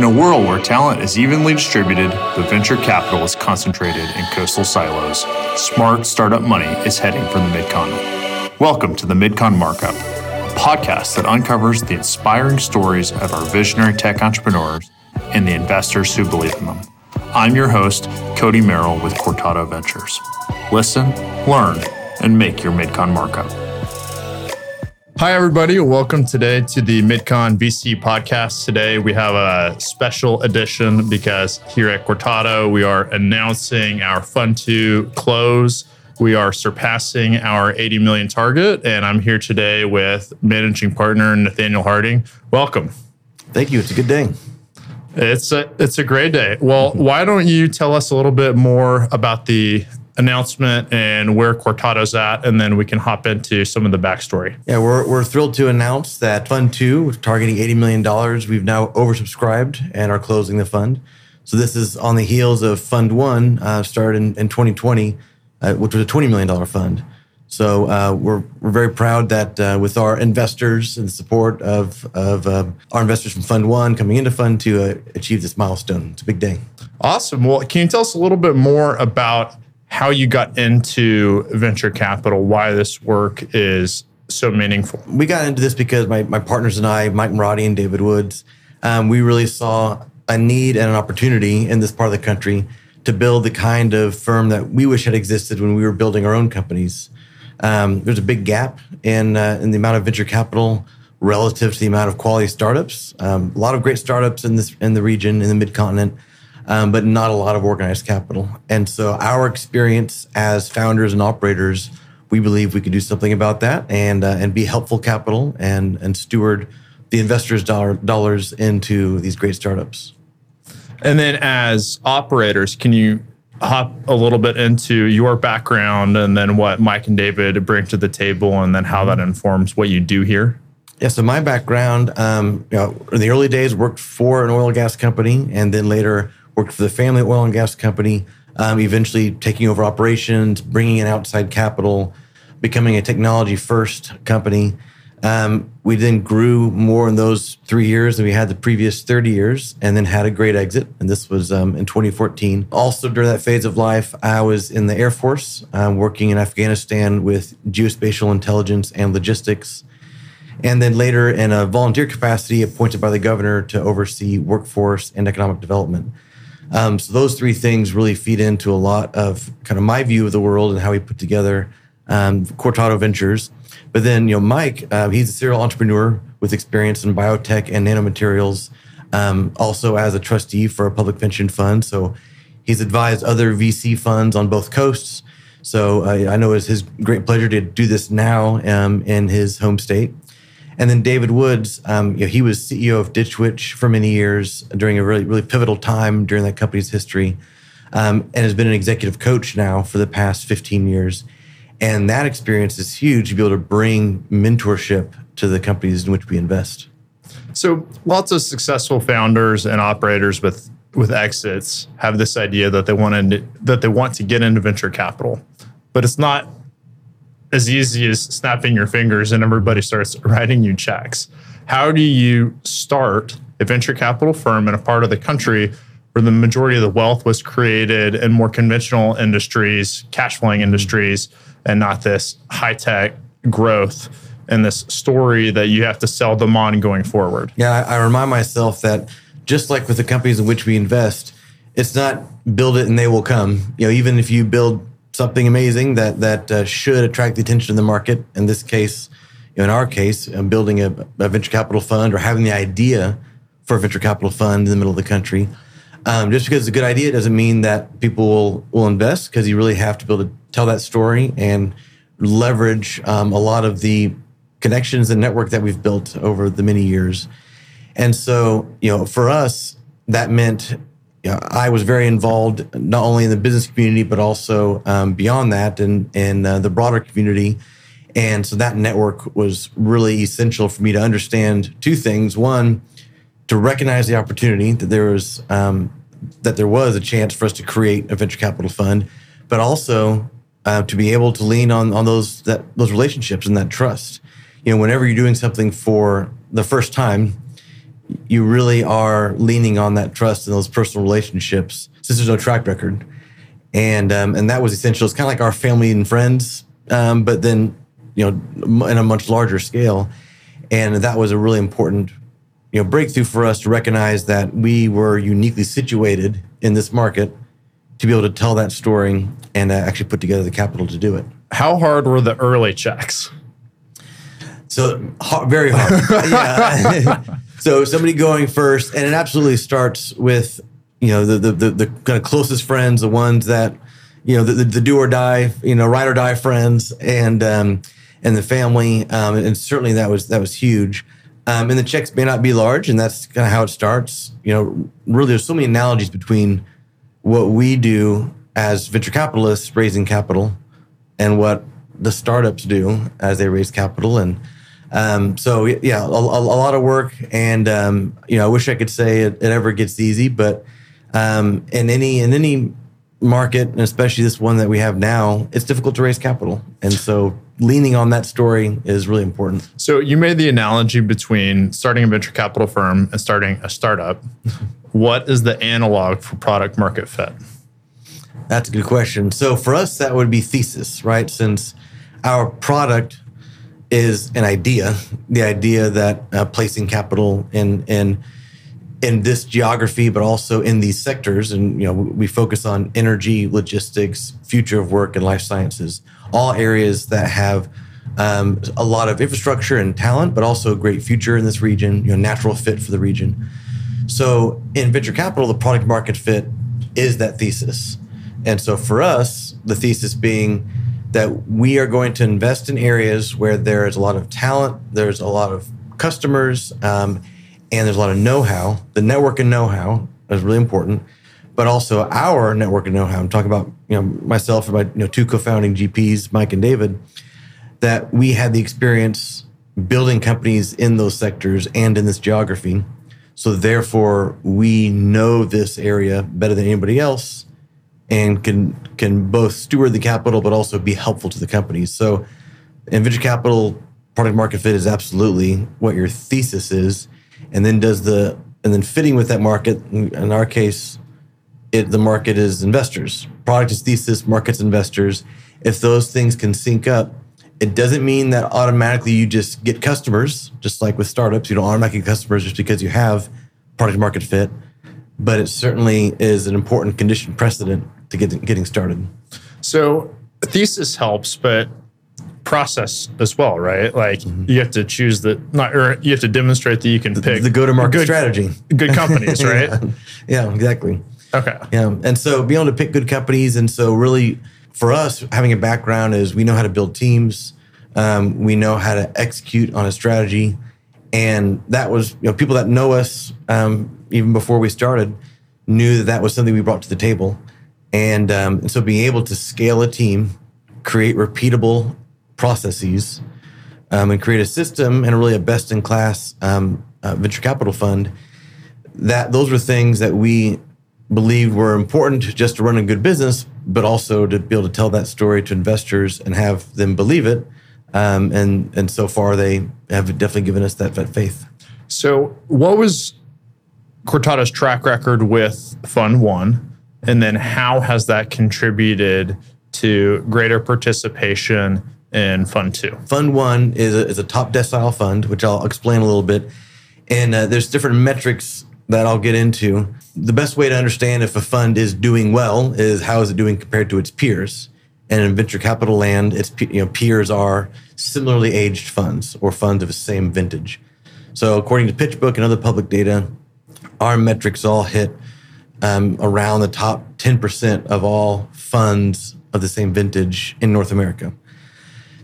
In a world where talent is evenly distributed, but venture capital is concentrated in coastal silos, smart startup money is heading for the Midcontinent. Welcome to the Midcon Markup, a podcast that uncovers the inspiring stories of our visionary tech entrepreneurs and the investors who believe in them. I'm your host, Cody Merrill with Cortado Ventures. Listen, learn, and make your Midcon Markup. Hi, everybody. Welcome today to the MidCon VC podcast. Today, we have a special edition because here at Cortado, we are announcing our Fund 2 close. We are surpassing our 80 million target, and I'm here today with managing partner Nathaniel Harding. Welcome. Thank you. It's a good day. It's a it's a great day. Well, why don't you tell us a little bit more about the announcement and where Cortado's at, and then we can hop into some of the backstory. Yeah, we're, we're thrilled to announce that Fund 2, targeting $80 million, we've now oversubscribed and are closing the fund. So this is on the heels of Fund 1, uh, started in, in 2020, uh, which was a $20 million fund. So uh, we're, we're very proud that uh, with our investors and the support of, of uh, our investors from Fund 1 coming into Fund 2, uh, achieve this milestone. It's a big day. Awesome. Well, can you tell us a little bit more about how you got into venture capital, why this work is so meaningful. We got into this because my, my partners and I, Mike Moradi and David Woods, um, we really saw a need and an opportunity in this part of the country to build the kind of firm that we wish had existed when we were building our own companies. Um, there's a big gap in, uh, in the amount of venture capital relative to the amount of quality startups. Um, a lot of great startups in this in the region, in the mid continent um, but not a lot of organized capital. And so, our experience as founders and operators, we believe we could do something about that and uh, and be helpful capital and and steward the investors' dollar, dollars into these great startups. And then, as operators, can you hop a little bit into your background and then what Mike and David bring to the table, and then how that informs what you do here? Yeah, so my background, um, you know, in the early days, worked for an oil and gas company, and then later worked for the family oil and gas company, um, eventually taking over operations, bringing in outside capital, becoming a technology first company. Um, we then grew more in those three years than we had the previous 30 years, and then had a great exit. And this was um, in 2014. Also, during that phase of life, I was in the Air Force, um, working in Afghanistan with geospatial intelligence and logistics. And then later, in a volunteer capacity, appointed by the governor to oversee workforce and economic development. Um, so those three things really feed into a lot of kind of my view of the world and how we put together um, Cortado Ventures. But then, you know, Mike, uh, he's a serial entrepreneur with experience in biotech and nanomaterials, um, also as a trustee for a public pension fund. So he's advised other VC funds on both coasts. So uh, I know it's his great pleasure to do this now um, in his home state. And then David Woods, um, you know, he was CEO of Ditch Witch for many years during a really, really pivotal time during that company's history, um, and has been an executive coach now for the past 15 years. And that experience is huge to be able to bring mentorship to the companies in which we invest. So, lots of successful founders and operators with with exits have this idea that they want to that they want to get into venture capital, but it's not as easy as snapping your fingers and everybody starts writing you checks. How do you start a venture capital firm in a part of the country where the majority of the wealth was created in more conventional industries, cash flowing industries, and not this high tech growth and this story that you have to sell them on going forward? Yeah, I, remind myself that just like with the companies in which we invest, it's not build it and they will come. You know, even if you build something amazing that that uh, should attract the attention of the market. In this case, in our case, um, building a, a, venture capital fund or having the idea for a venture capital fund in the middle of the country. Um, just because it's a good idea doesn't mean that people will will invest because you really have to be able to tell that story and leverage um, a lot of the connections and network that we've built over the many years. And so, you know, for us, that meant you know, I was very involved not only in the business community but also um, beyond that and in, uh, the broader community. And so that network was really essential for me to understand two things. One, to recognize the opportunity that there was um, that there was a chance for us to create a venture capital fund, but also uh, to be able to lean on on those that those relationships and that trust. You know, whenever you're doing something for the first time, you really are leaning on that trust and those personal relationships since there's no track record. And um, and that was essential. It's kind of like our family and friends, um, but then you know in a much larger scale. And that was a really important you know breakthrough for us to recognize that we were uniquely situated in this market to be able to tell that story and uh, actually put together the capital to do it. How hard were the early checks? So hard, very hard. yeah. so somebody going first, and it absolutely starts with you know the the the, the kind of closest friends, the ones that you know the, the, the do or die, you know ride or die friends, and um, and the family, um, and certainly that was that was huge. Um, and the checks may not be large, and that's kind of how it starts. You know, really, there's so many analogies between what we do as venture capitalists raising capital and what the startups do as they raise capital. And um, so, yeah, a, a, lot of work. And um, you know, I wish I could say it, it ever gets easy, but um, in any in any market, and especially this one that we have now, it's difficult to raise capital. And so leaning on that story is really important. So you made the analogy between starting a venture capital firm and starting a startup. what is the analog for product market fit? That's a good question. So for us, that would be thesis, right? Since our product is an idea, the idea that uh, placing capital in in in this geography, but also in these sectors, and you know, we focus on energy, logistics, future of work, and life sciences all areas that have um, a lot of infrastructure and talent, but also a great future in this region, you know, natural fit for the region. So in venture capital, the product market fit is that thesis. And so for us, the thesis being that we are going to invest in areas where there is a lot of talent, there's a lot of customers, um, and there's a lot of know-how. The network and know-how is really important but also our network and know-how. I'm talking about you know myself and my you know two co-founding GPs, Mike and David, that we had the experience building companies in those sectors and in this geography. So therefore, we know this area better than anybody else, and can can both steward the capital but also be helpful to the companies. So, in venture capital, product market fit is absolutely what your thesis is, and then does the and then fitting with that market. In our case, it, the market is investors. Product is thesis, market's investors. If those things can sync up, it doesn't mean that automatically you just get customers, just like with startups. You don't automatically get customers just because you have product market fit, but it certainly is an important condition precedent to get, getting started. So, thesis helps, but process as well, right? Like mm-hmm. you have to choose the not or you have to demonstrate that you can pick the go to market strategy. Good companies, right? yeah. yeah, exactly. Okay. Yeah. And so being able to pick good companies. And so really for us, having a background is we know how to build teams. Um, we know how to execute on a strategy. And that was, you know, people that know us um, even before we started knew that that was something we brought to the table. And, um, so being able to scale a team, create repeatable processes, um, and create a system and really a best in class um, uh, venture capital fund, that those were things that we believed were important just to run a good business, but also to be able to tell that story to investors and have them believe it. Um, and and so far, they have definitely given us that, that faith. So, what was Cortado's track record with Fund One, and then how has that contributed to greater participation in Fund Two? Fund One is a, is a top decile fund, which I'll explain a little bit. And uh, there's different metrics that I'll get into. The best way to understand if a fund is doing well is how is it doing compared to its peers. And in venture capital land, its you know, peers are similarly aged funds or funds of the same vintage. So according to PitchBook and other public data, our metrics all hit um, around the top 10% of all funds of the same vintage in North America.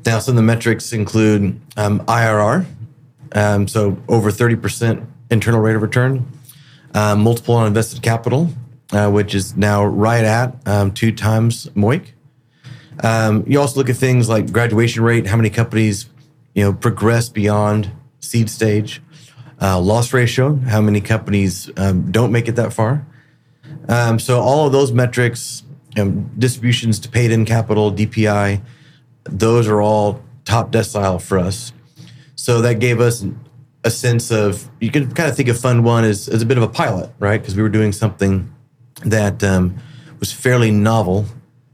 Now, some of the metrics include um, IRR, um, so over 30% internal rate of return, um, multiple on invested capital, uh, which is now right at um, two times MOIC. Um, you also look at things like graduation rate, how many companies you know progress beyond seed stage, uh, loss ratio, how many companies um, don't make it that far. Um, so all of those metrics, distributions to paid in capital, DPI, those are all top decile for us. So that gave us a sense of you can kind of think of Fund One as, as a bit of a pilot, right? Because we were doing something that um, was fairly novel.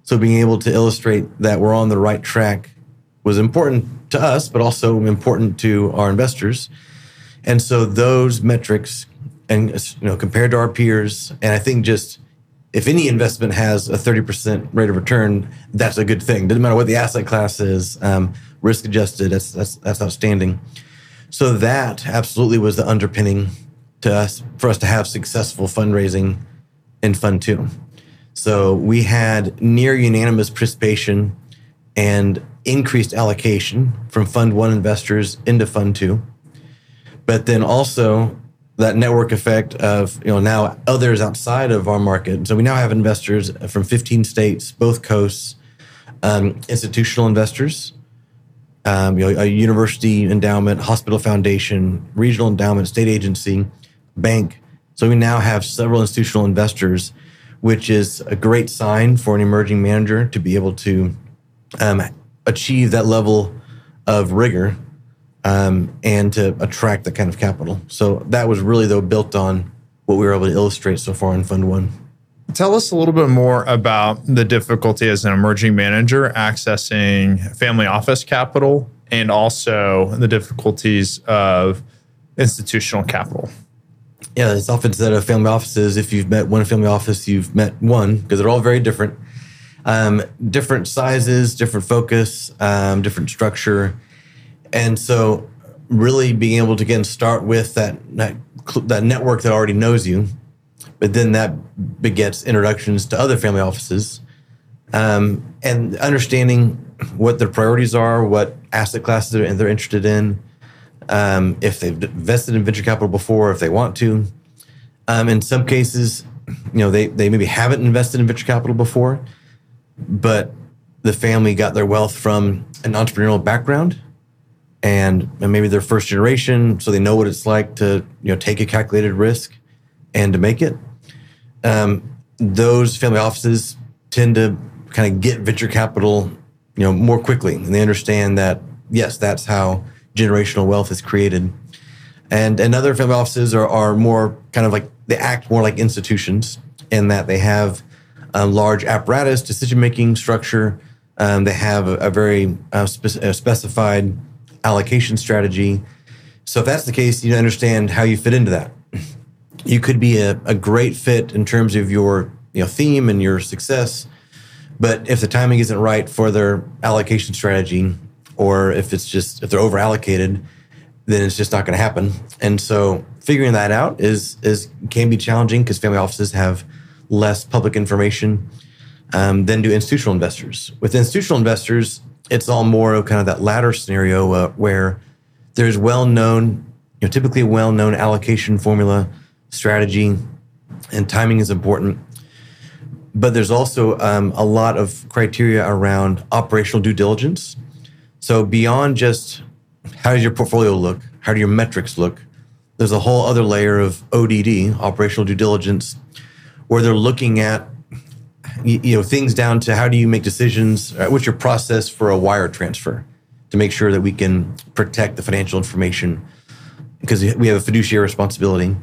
So being able to illustrate that we're on the right track was important to us, but also important to our investors. And so those metrics, and you know, compared to our peers, and I think just if any investment has a 30% rate of return, that's a good thing. Doesn't matter what the asset class is, um, risk adjusted, that's, that's, that's outstanding. So that absolutely was the underpinning to us for us to have successful fundraising in Fund Two. So we had near unanimous participation and increased allocation from Fund One investors into Fund Two. But then also that network effect of you know now others outside of our market. So we now have investors from 15 states, both coasts, um, institutional investors, um, you know, a university endowment, hospital foundation, regional endowment, state agency, bank. So we now have several institutional investors, which is a great sign for an emerging manager to be able to um, achieve that level of rigor um, and to attract that kind of capital. So that was really though built on what we were able to illustrate so far in Fund One. Tell us a little bit more about the difficulty as an emerging manager accessing family office capital and also the difficulties of institutional capital. Yeah, it's often said of family offices if you've met one family office, you've met one because they're all very different. Um, different sizes, different focus, um, different structure. And so, really being able to again start with that, that, that network that already knows you but then that begets introductions to other family offices um, and understanding what their priorities are, what asset classes they're, they're interested in, um, if they've invested in venture capital before, if they want to. Um, in some cases, you know, they, they maybe haven't invested in venture capital before, but the family got their wealth from an entrepreneurial background and, and maybe they're first generation, so they know what it's like to, you know, take a calculated risk and to make it um, those family offices tend to kind of get venture capital, you know, more quickly, and they understand that yes, that's how generational wealth is created. And and other family offices are are more kind of like they act more like institutions in that they have a large apparatus, decision making structure. Um, they have a, a very uh, spe- a specified allocation strategy. So if that's the case, you understand how you fit into that. You could be a, a great fit in terms of your you know theme and your success but if the timing isn't right for their allocation strategy or if it's just if they're over allocated then it's just not going to happen. And so figuring that out is is can be challenging because family offices have less public information um, than do institutional investors. With institutional investors it's all more of kind of that latter scenario uh, where there's well known you know typically a well known allocation formula strategy, and timing is important. But there's also um, a lot of criteria around operational due diligence. So beyond just how does your portfolio look, how do your metrics look, there's a whole other layer of ODD, operational due diligence, where they're looking at you know things down to how do you make decisions, uh, what's your process for a wire transfer to make sure that we can protect the financial information because we have a fiduciary responsibility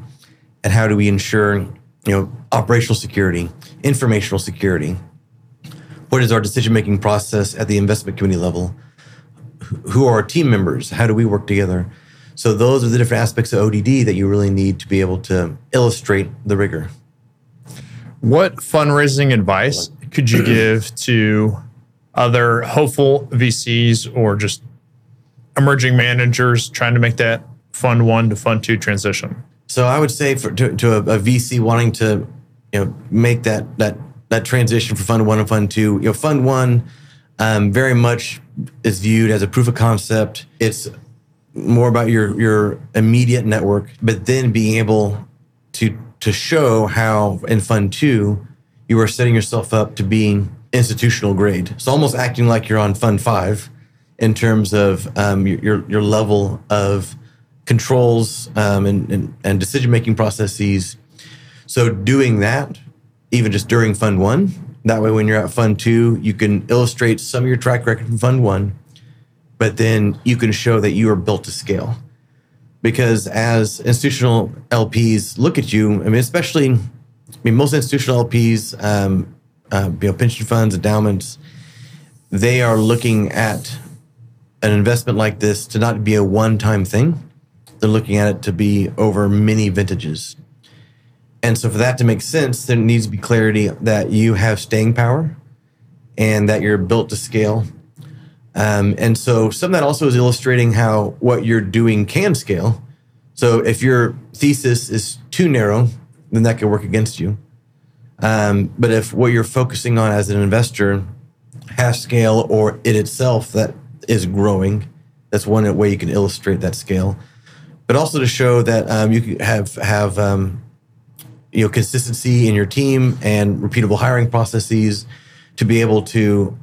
and how do we ensure you know operational security, informational security? What is our decision making process at the investment committee level? Who are our team members? How do we work together? So those are the different aspects of ODD that you really need to be able to illustrate the rigor. What fundraising advice could you give to other hopeful VCs or just emerging managers trying to make that fund one to fund two transition? So I would say for to, to a, a, VC wanting to you know make that that that transition from fund one and fund two, you know, fund one um, very much is viewed as a proof of concept. It's more about your your immediate network, but then being able to to show how in fund two you are setting yourself up to being institutional grade. So almost acting like you're on fund five in terms of um, your your level of controls um, and, and, and decision making processes. So doing that, even just during Fund One, that way when you're at Fund Two, you can illustrate some of your track record from Fund One, but then you can show that you are built to scale. Because as institutional LPs look at you, I mean, especially, I mean, most institutional LPs, um, uh, you know, pension funds, endowments, they are looking at an investment like this to not be a one-time thing. They're looking at it to be over many vintages. And so, for that to make sense, there needs to be clarity that you have staying power and that you're built to scale. Um, and so, some of that also is illustrating how what you're doing can scale. So, if your thesis is too narrow, then that could work against you. Um, but if what you're focusing on as an investor has scale or it itself that is growing, that's one way you can illustrate that scale. But also to show that um, you have have um, you know consistency in your team and repeatable hiring processes to be able to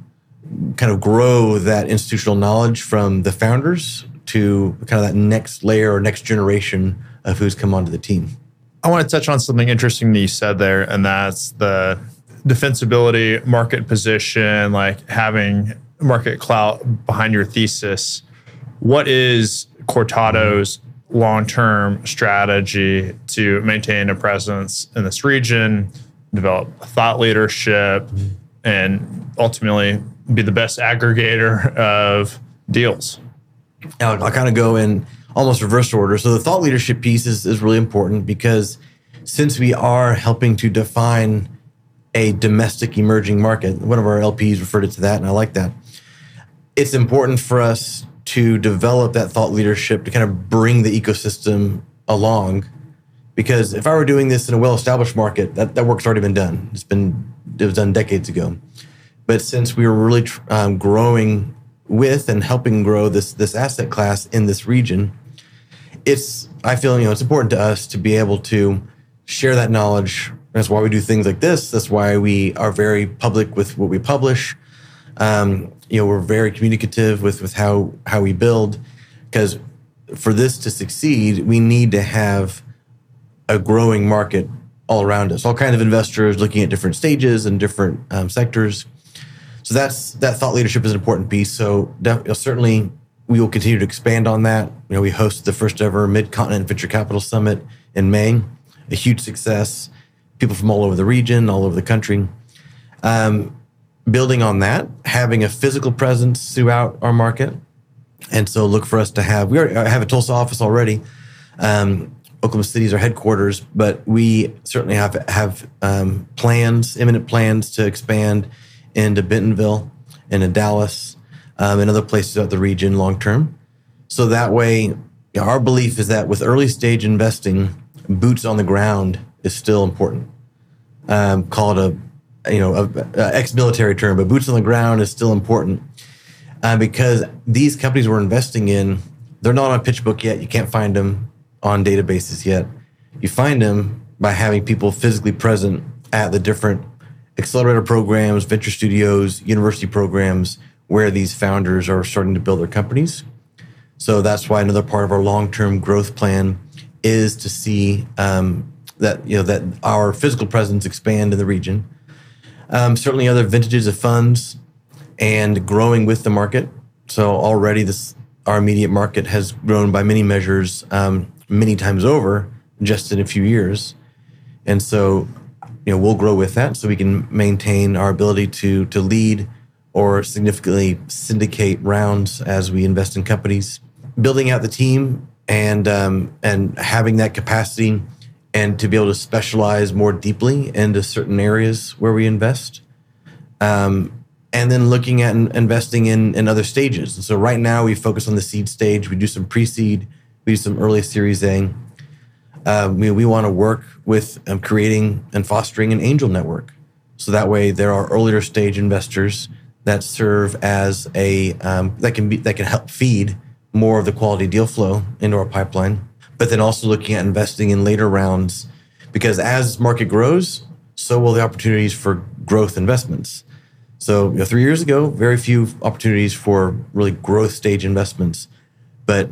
kind of grow that institutional knowledge from the founders to kind of that next layer or next generation of who's come onto the team. I want to touch on something interesting that you said there, and that's the defensibility, market position, like having market clout behind your thesis. What is Cortado's long term strategy to maintain a presence in this region, develop thought leadership, and ultimately be the best aggregator of deals? I'll, I'll kind of go in almost reverse order. So the thought leadership piece is, is really important because since we are helping to define a domestic emerging market, one of our LPs referred it to that, and I like that. It's important for us to develop that thought leadership to kind of bring the ecosystem along. Because if I were doing this in a well-established market, that, that work's already been done. It's been it was done decades ago. But since we were really um, growing with and helping grow this this asset class in this region, it's I feel you know it's important to us to be able to share that knowledge. That's why we do things like this. That's why we are very public with what we publish. Um, you know, we're very communicative with with how how we build because for this to succeed, we need to have a growing market all around us. All kind of investors looking at different stages and different um, sectors. So that's that thought leadership is an important piece. So def- certainly we will continue to expand on that. You know, we hosted the first ever Mid Continent Venture Capital Summit in May, a huge success. People from all over the region, all over the country. Um, building on that, having a physical presence throughout our market. And so look for us to have, we have a Tulsa office already. Um, Oklahoma City is our headquarters, but we certainly have have um, plans, imminent plans to expand into Bentonville and in Dallas um, and other places throughout the region long term. So that way, our belief is that with early stage investing, boots on the ground is still important. Um, call it a you know, a, a ex-military term, but boots on the ground is still important uh, because these companies we're investing in, they're not on PitchBook yet. You can't find them on databases yet. You find them by having people physically present at the different accelerator programs, venture studios, university programs where these founders are starting to build their companies. So that's why another part of our long-term growth plan is to see um, that you know that our physical presence expand in the region um, certainly, other vintages of funds and growing with the market. So already, this our immediate market has grown by many measures, um, many times over, just in a few years. And so, you know, we'll grow with that, so we can maintain our ability to to lead or significantly syndicate rounds as we invest in companies. Building out the team and um, and having that capacity and to be able to specialize more deeply into certain areas where we invest. Um, and then looking at investing in, in other stages. And so right now we focus on the seed stage. We do some pre-seed, we do some early Series A. Um, we, we want to work with um, creating and fostering an angel network. So that way there are earlier stage investors that serve as a um, that can be that can help feed more of the quality deal flow into our pipeline but then also looking at investing in later rounds because as market grows, so will the opportunities for growth investments. So, you know, three years ago, very few opportunities for really growth stage investments. But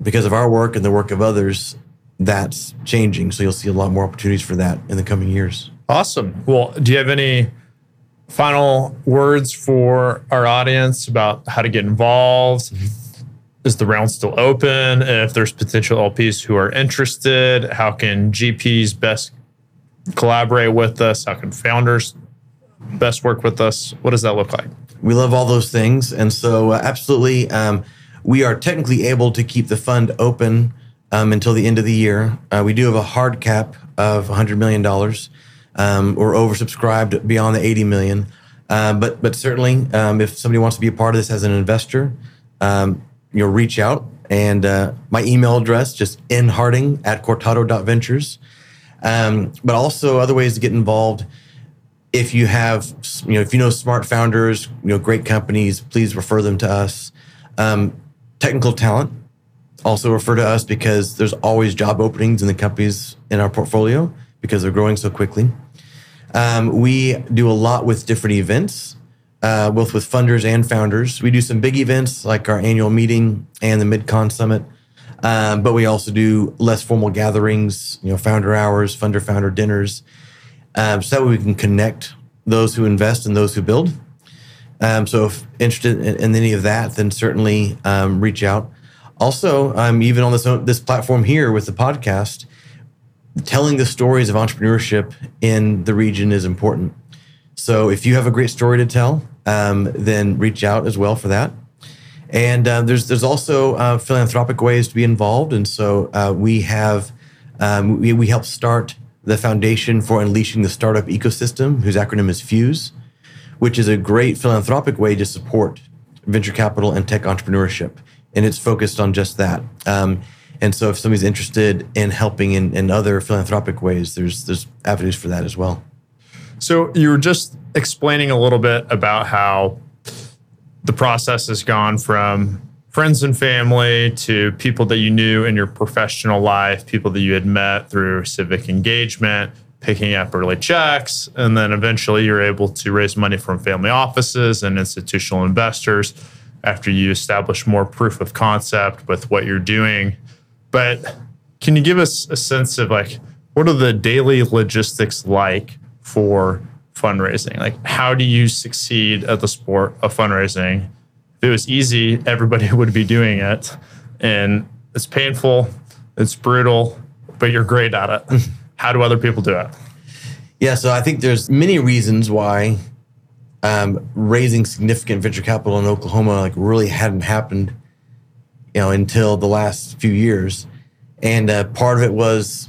because of our work and the work of others, that's changing. So you'll see a lot more opportunities for that in the coming years. Awesome. Well, do you have any final words for our audience about how to get involved? Mm-hmm is the round still open? If there's potential LPs who are interested, how can GPs best collaborate with us? How can founders best work with us? What does that look like? We love all those things. And so, uh, absolutely, um, we are technically able to keep the fund open um, until the end of the year. Uh, we do have a hard cap of $100 million. Um, we're oversubscribed beyond the 80 million. Uh, but but certainly, um, if somebody wants to be a part of this as an investor, um, you'll reach out. And uh, my email address, just nharding at cortado.ventures. Um, but also other ways to get involved. If you have, you know, if you know smart founders, you know, great companies, please refer them to us. Um, technical talent, also refer to us because there's always job openings in the companies in our portfolio because they're growing so quickly. Um, we do a lot with different events uh, both with funders and founders. We do some big events like our annual meeting and the MidCon Summit, um, but we also do less formal gatherings, you know, founder hours, funder founder dinners, um, so that way we can connect those who invest and those who build. Um, so if interested in, in, any of that, then certainly um, reach out. Also, I'm even on this this platform here with the podcast, telling the stories of entrepreneurship in the region is important. So if you have a great story to tell, um, then reach out as well for that. And uh, there's there's also uh, philanthropic ways to be involved, and so uh, we have um, we, we help start the foundation for unleashing the startup ecosystem, whose acronym is Fuse, which is a great philanthropic way to support venture capital and tech entrepreneurship, and it's focused on just that. Um, and so, if somebody's interested in helping in, in other philanthropic ways, there's there's avenues for that as well. So you were just explaining a little bit about how the process has gone from friends and family to people that you knew in your professional life, people that you had met through civic engagement, picking up early checks, and then eventually you're able to raise money from family offices and institutional investors after you establish more proof of concept with what you're doing. But can you give us a sense of like what are the daily logistics like for fundraising? Like, how do you succeed at the sport of fundraising? If it was easy, everybody would be doing it. And it's painful, it's brutal, but you're great at it. Mm-hmm. how do other people do it? Yeah, so I think there's many reasons why um, raising significant venture capital in Oklahoma like really hadn't happened, you know, until the last few years. And uh, part of it was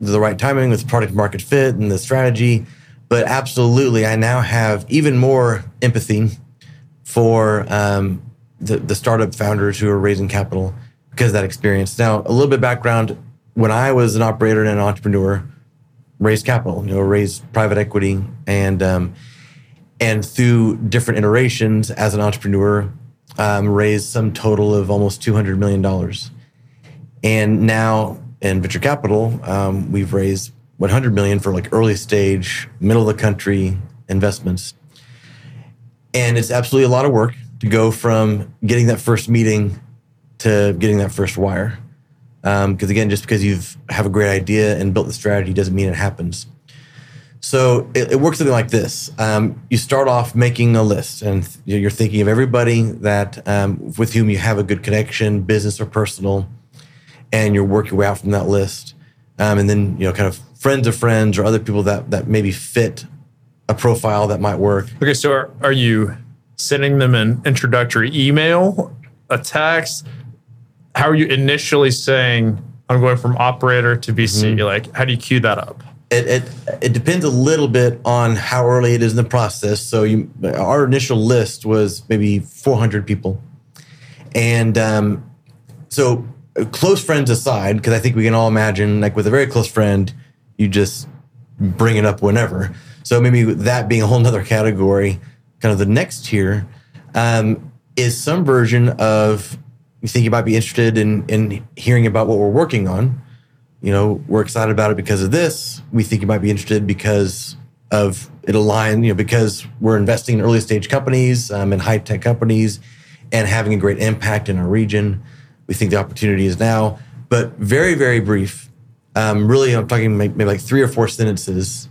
the right timing with product market fit and the strategy. But absolutely, I now have even more empathy for um, the, the startup founders who are raising capital because of that experience. Now, a little bit background when I was an operator and an entrepreneur, raised capital, you know, raised private equity, and um, and through different iterations as an entrepreneur, um, raised some total of almost two hundred million dollars. And now in venture capital, um, we've raised 100 million for like early stage, middle of the country investments. And it's absolutely a lot of work to go from getting that first meeting to getting that first wire. Because um, again, just because you have a great idea and built the strategy doesn't mean it happens. So it, it works something like this: um, you start off making a list, and you're thinking of everybody that um, with whom you have a good connection, business or personal, and you work your way out from that list. Um, and then, you know, kind of friends of friends or other people that, that maybe fit a profile that might work. Okay. So are, are you sending them an introductory email, a text? How are you initially saying, I'm going from operator to VC? Mm-hmm. Like, how do you cue that up? It, it, it depends a little bit on how early it is in the process. So you, our initial list was maybe 400 people, and um, so close friends aside, because I think we can all imagine, like with a very close friend, you just bring it up whenever. So maybe that being a whole nother category, kind of the next tier, um, is some version of you think you might be interested in in hearing about what we're working on. You know, we're excited about it because of this. We think you might be interested because of it align, you know, because we're investing in early stage companies um, and high tech companies and having a great impact in our region we think the opportunity is now. But very, very brief. Um, really, I'm talking maybe like three or four sentences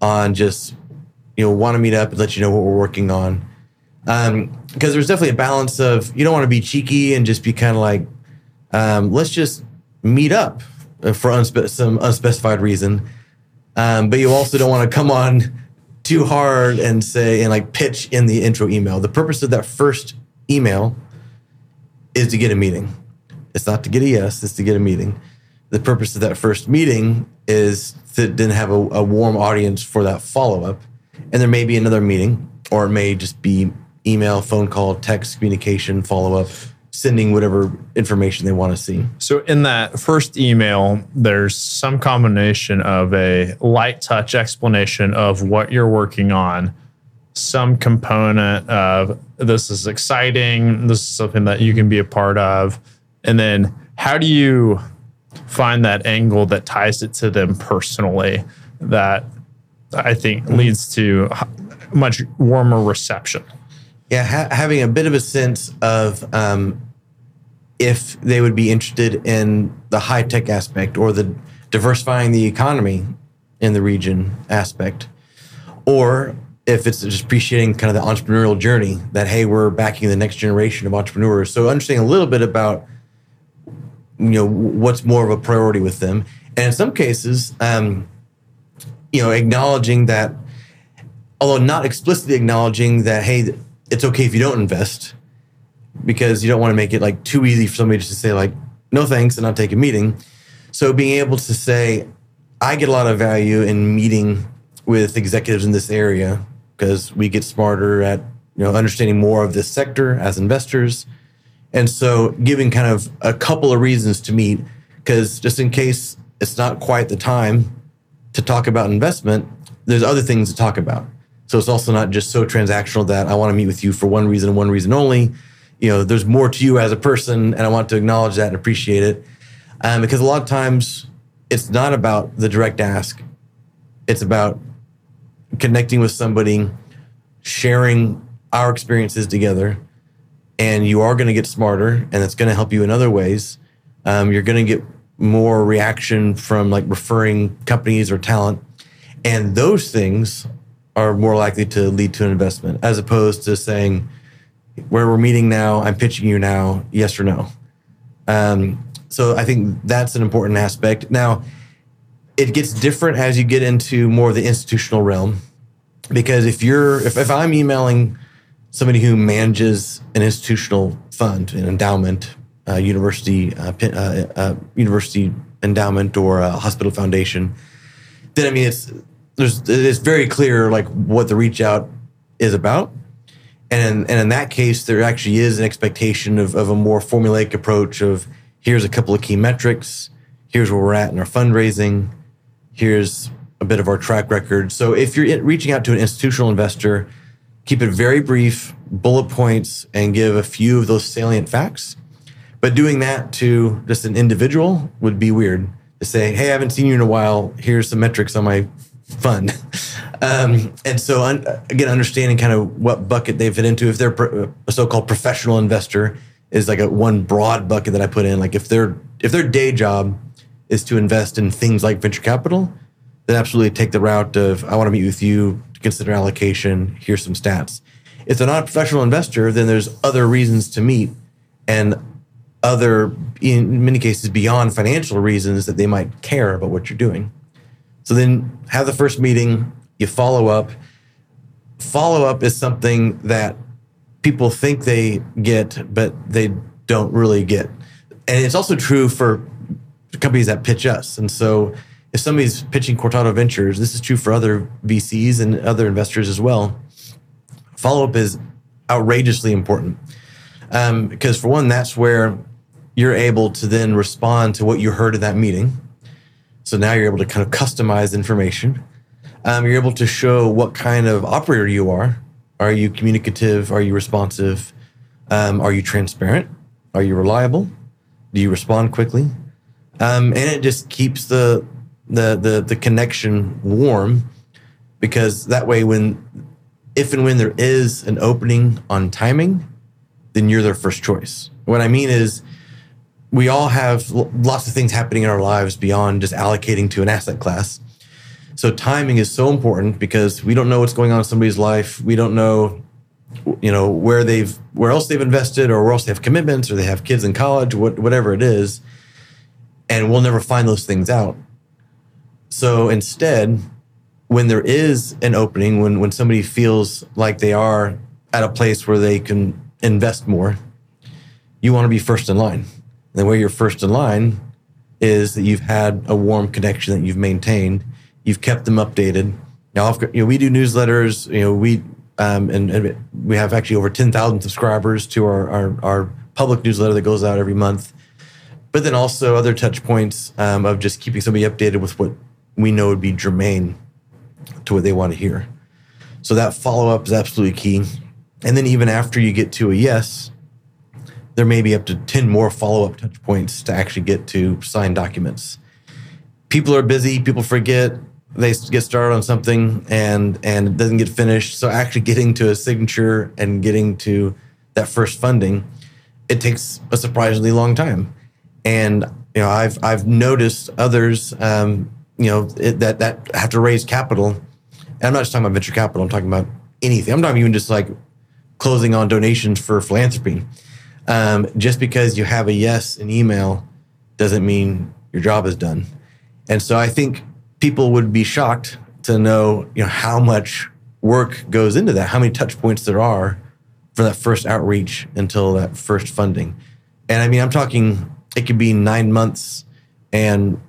on just, you know, want to meet up and let you know what we're working on. Um, because there's definitely a balance of you don't want to be cheeky and just be kind of like, um, let's just meet up for unspe- some unspecified reason. Um, but you also don't want to come on too hard and say and like pitch in the intro email. The purpose of that first email is to get a meeting. It's not to get a yes, it's to get a meeting. The purpose of that first meeting is to then have a, a warm audience for that follow up. And there may be another meeting, or it may just be email, phone call, text communication, follow up, sending whatever information they want to see. So in that first email, there's some combination of a light touch explanation of what you're working on, some component of this is exciting, this is something that you can be a part of, and then how do you find that angle that ties it to them personally that I think leads to much warmer reception. Yeah, ha- having a bit of a sense of um, if they would be interested in the high tech aspect or the diversifying the economy in the region aspect, or if it's just appreciating kind of the entrepreneurial journey that hey, we're backing the next generation of entrepreneurs. So understanding a little bit about you know what's more of a priority with them, and in some cases, um, you know, acknowledging that, although not explicitly acknowledging that hey, it's okay if you don't invest because you don't want to make it like too easy for somebody just to say like no thanks and not take a meeting. So being able to say, I get a lot of value in meeting with executives in this area because we get smarter at you know understanding more of this sector as investors. And so giving kind of a couple of reasons to meet, because just in case it's not quite the time to talk about investment, there's other things to talk about. So it's also not just so transactional that I want to meet with you for one reason and one reason only. You know, there's more to you as a person, and I want to acknowledge that and appreciate it. Um, because a lot of times it's not about the direct ask, it's about connecting with somebody, sharing our experiences together, and you are going to get smarter, and it's going to help you in other ways. Um, you're going to get more reaction from like referring companies or talent, and those things are more likely to lead to an investment as opposed to saying, where we're meeting now, I'm pitching you now, yes or no. Um, so I think that's an important aspect. Now, it gets different as you get into more of the institutional realm, because if you're if, if I'm emailing somebody who manages an institutional fund, an endowment, uh, university, university endowment, or a hospital foundation, then I mean it's there's it's very clear like what the reach out is about. And in, and in that case, there actually is an expectation of, of a more formulaic approach of here's a couple of key metrics, here's where we're at in our fundraising, here's a bit of our track record. So if you're reaching out to an institutional investor, keep it very brief, bullet points, and give a few of those salient facts. But doing that to just an individual would be weird to say, hey, I haven't seen you in a while. Here's some metrics on my fun. Um, and so, un, again, understanding kind of what bucket they fit into. If they're a so-called professional investor, is like a one broad bucket that I put in. Like if their if their day job is to invest in things like venture capital, then absolutely take the route of I want to meet with you to consider allocation. Here's some stats. If they're not a professional investor, then there's other reasons to meet, and other, in many cases, beyond financial reasons that they might care about what you're doing. So then have the first meeting, you follow up. Follow up is something that people think they get, but they don't really get. And it's also true for companies that pitch us. And so if somebody's pitching Cortado Ventures, this is true for other VCs and other investors as well. Follow up is outrageously important. Um, because for one, that's where you're able to then respond to what you heard at that meeting so now you're able to kind of customize information. Um, you're able to show what kind of operator you are. Are you communicative? Are you responsive? Um, are you transparent? Are you reliable? Do you respond quickly? Um, and it just keeps the, the the the connection warm because that way when if and when there is an opening on timing, then you're their first choice. What I mean is we all have lots of things happening in our lives beyond just allocating to an asset class. So timing is so important because we don't know what's going on in somebody's life. We don't know you know where they've where else they've invested or where else they have commitments or they have kids in college what, whatever it is and we'll never find those things out so instead when there is an opening when when somebody feels like they are at a place where they can invest more you want to be first in line the way you're first in line is that you've had a warm connection that you've maintained you've kept them updated now you know, we do newsletters you know we um, and, and, we have actually over 10,000 subscribers to our, our, our, public newsletter that goes out every month. But then also other touch points um, of just keeping somebody updated with what we know would be germane to what they want to hear. So that follow up is absolutely key. And then even after you get to a yes, there may be up to 10 more follow up touch points to actually get to signed documents. People are busy, people forget, they get started on something and and it doesn't get finished. So actually getting to a signature and getting to that first funding, it takes a surprisingly long time. And you know, I've I've noticed others, um, you know, it, that that have to raise capital. And I'm not just talking about venture capital. I'm talking about anything. I'm talking even just like closing on donations for philanthropy. Um, just because you have a yes in email doesn't mean your job is done. And so I think people would be shocked to know, you know, how much work goes into that, how many touch points there are for that first outreach until that first funding. And I mean, I'm talking, it could be nine months and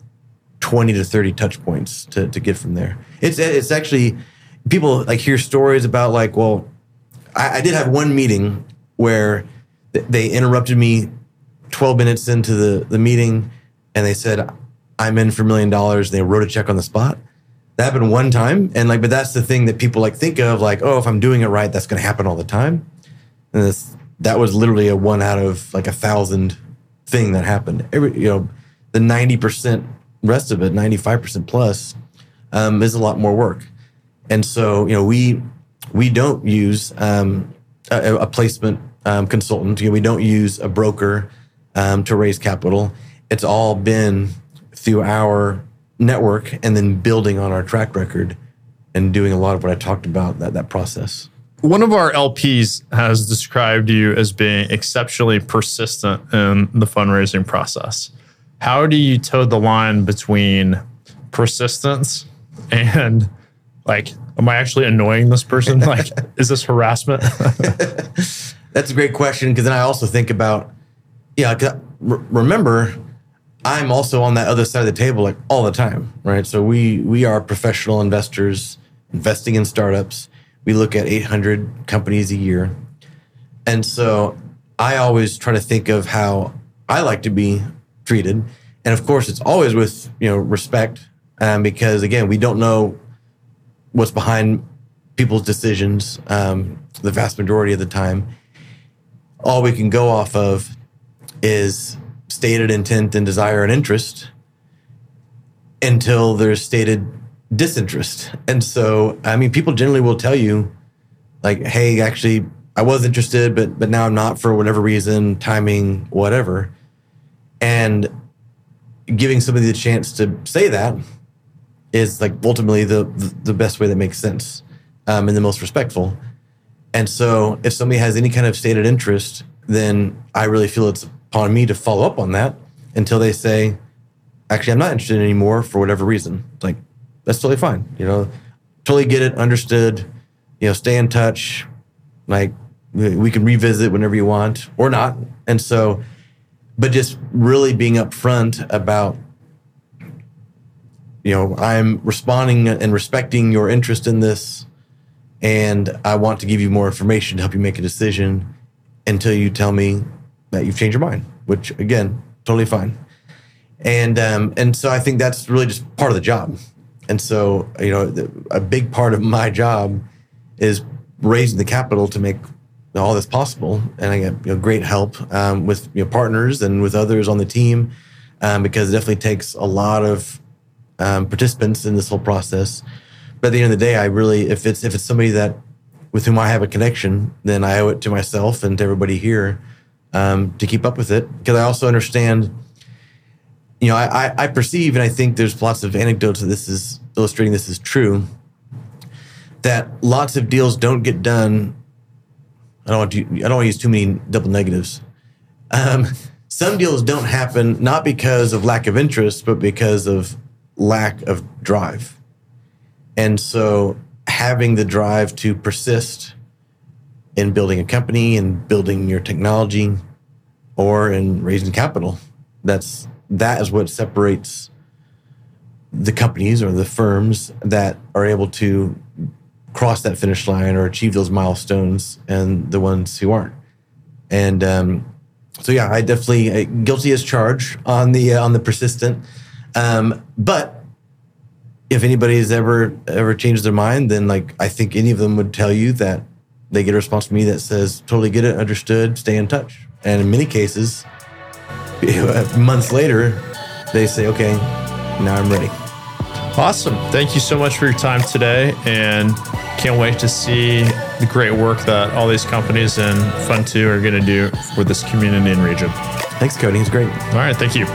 20 to 30 touch points to, to get from there. It's, it's actually, people like hear stories about like, well, I, I did have one meeting where they interrupted me 12 minutes into the, the meeting and they said, I'm in for a million dollars. They wrote a check on the spot. That happened one time. And like, but that's the thing that people like think of like, oh, if I'm doing it right, that's going to happen all the time. And this, that was literally a one out of like a thousand thing that happened. Every, you know, the 90% rest of it, 95% plus, um, is a lot more work. And so, you know, we, we don't use um, a, a, placement um, consultant. You know, we don't use a broker um, to raise capital. It's all been through our network and then building on our track record and doing a lot of what I talked about that that process. One of our LPs has described you as being exceptionally persistent in the fundraising process. How do you toe the line between persistence and like am I actually annoying this person? Like is this harassment? That's a great question because then I also think about yeah, remember I'm also on that other side of the table like all the time, right? So we we are professional investors investing in startups. We look at 800 companies a year. And so I always try to think of how I like to be treated. And of course, it's always with, you know, respect um, because again, we don't know what's behind people's decisions um, the vast majority of the time. All we can go off of is stated intent and desire and interest until there's stated disinterest. And so, I mean, people generally will tell you, like, hey, actually, I was interested, but but now I'm not for whatever reason, timing, whatever. And giving somebody the chance to say that is like ultimately the the best way that makes sense um, and the most respectful. And so, if somebody has any kind of stated interest, then I really feel it's upon me to follow up on that until they say, actually, I'm not interested anymore for whatever reason. Like, that's totally fine. You know, totally get it, understood. You know, stay in touch. Like, we can revisit whenever you want or not. And so, but just really being upfront about, you know, I'm responding and respecting your interest in this. And I want to give you more information to help you make a decision until you tell me that you've changed your mind, which again, totally fine. And um, and so I think that's really just part of the job. And so you know, a big part of my job is raising the capital to make all this possible. And I get you know, great help um, with you know, partners and with others on the team um, because it definitely takes a lot of um, participants in this whole process. But at the end of the day, I really, if it's if it's somebody that with whom I have a connection, then I owe it to myself and to everybody here um, to keep up with it because I also understand. You know, I, I perceive, and I think there's lots of anecdotes that this is illustrating this is true. That lots of deals don't get done I don't want to. I don't want to use too many double negatives. Um, some deals don't happen not because of lack of interest, but because of lack of drive. And so, having the drive to persist in building a company and building your technology, or in raising capital, that's that is what separates the companies or the firms that are able to cross that finish line or achieve those milestones and the ones who aren't. And um, so, yeah, I definitely uh, guilty as charged on the uh, on the persistent. Um, but if anybody's ever ever changed their mind, then like I think any of them would tell you that they get a response from me that says, "Totally get it, understood, stay in touch." And in many cases, months later, they say, "Okay, now I'm ready." Awesome. Thank you so much for your time today and can't wait to see the great work that all these companies and Fund2 are going to do for this community and region. Thanks, Cody. It's great. All right. Thank you.